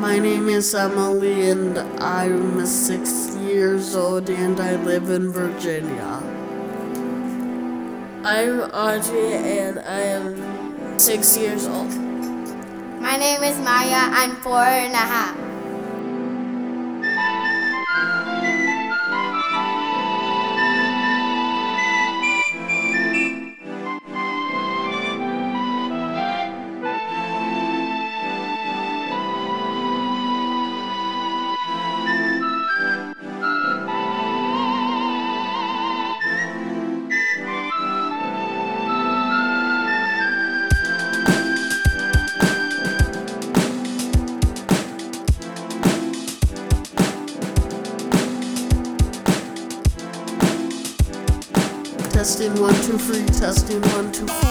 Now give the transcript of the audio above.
My name is Emily, and I'm six years old, and I live in Virginia. I'm Audrey, and I am six years old. My name is Maya. I'm four and a half. Testing one, two, three, testing one, two, four.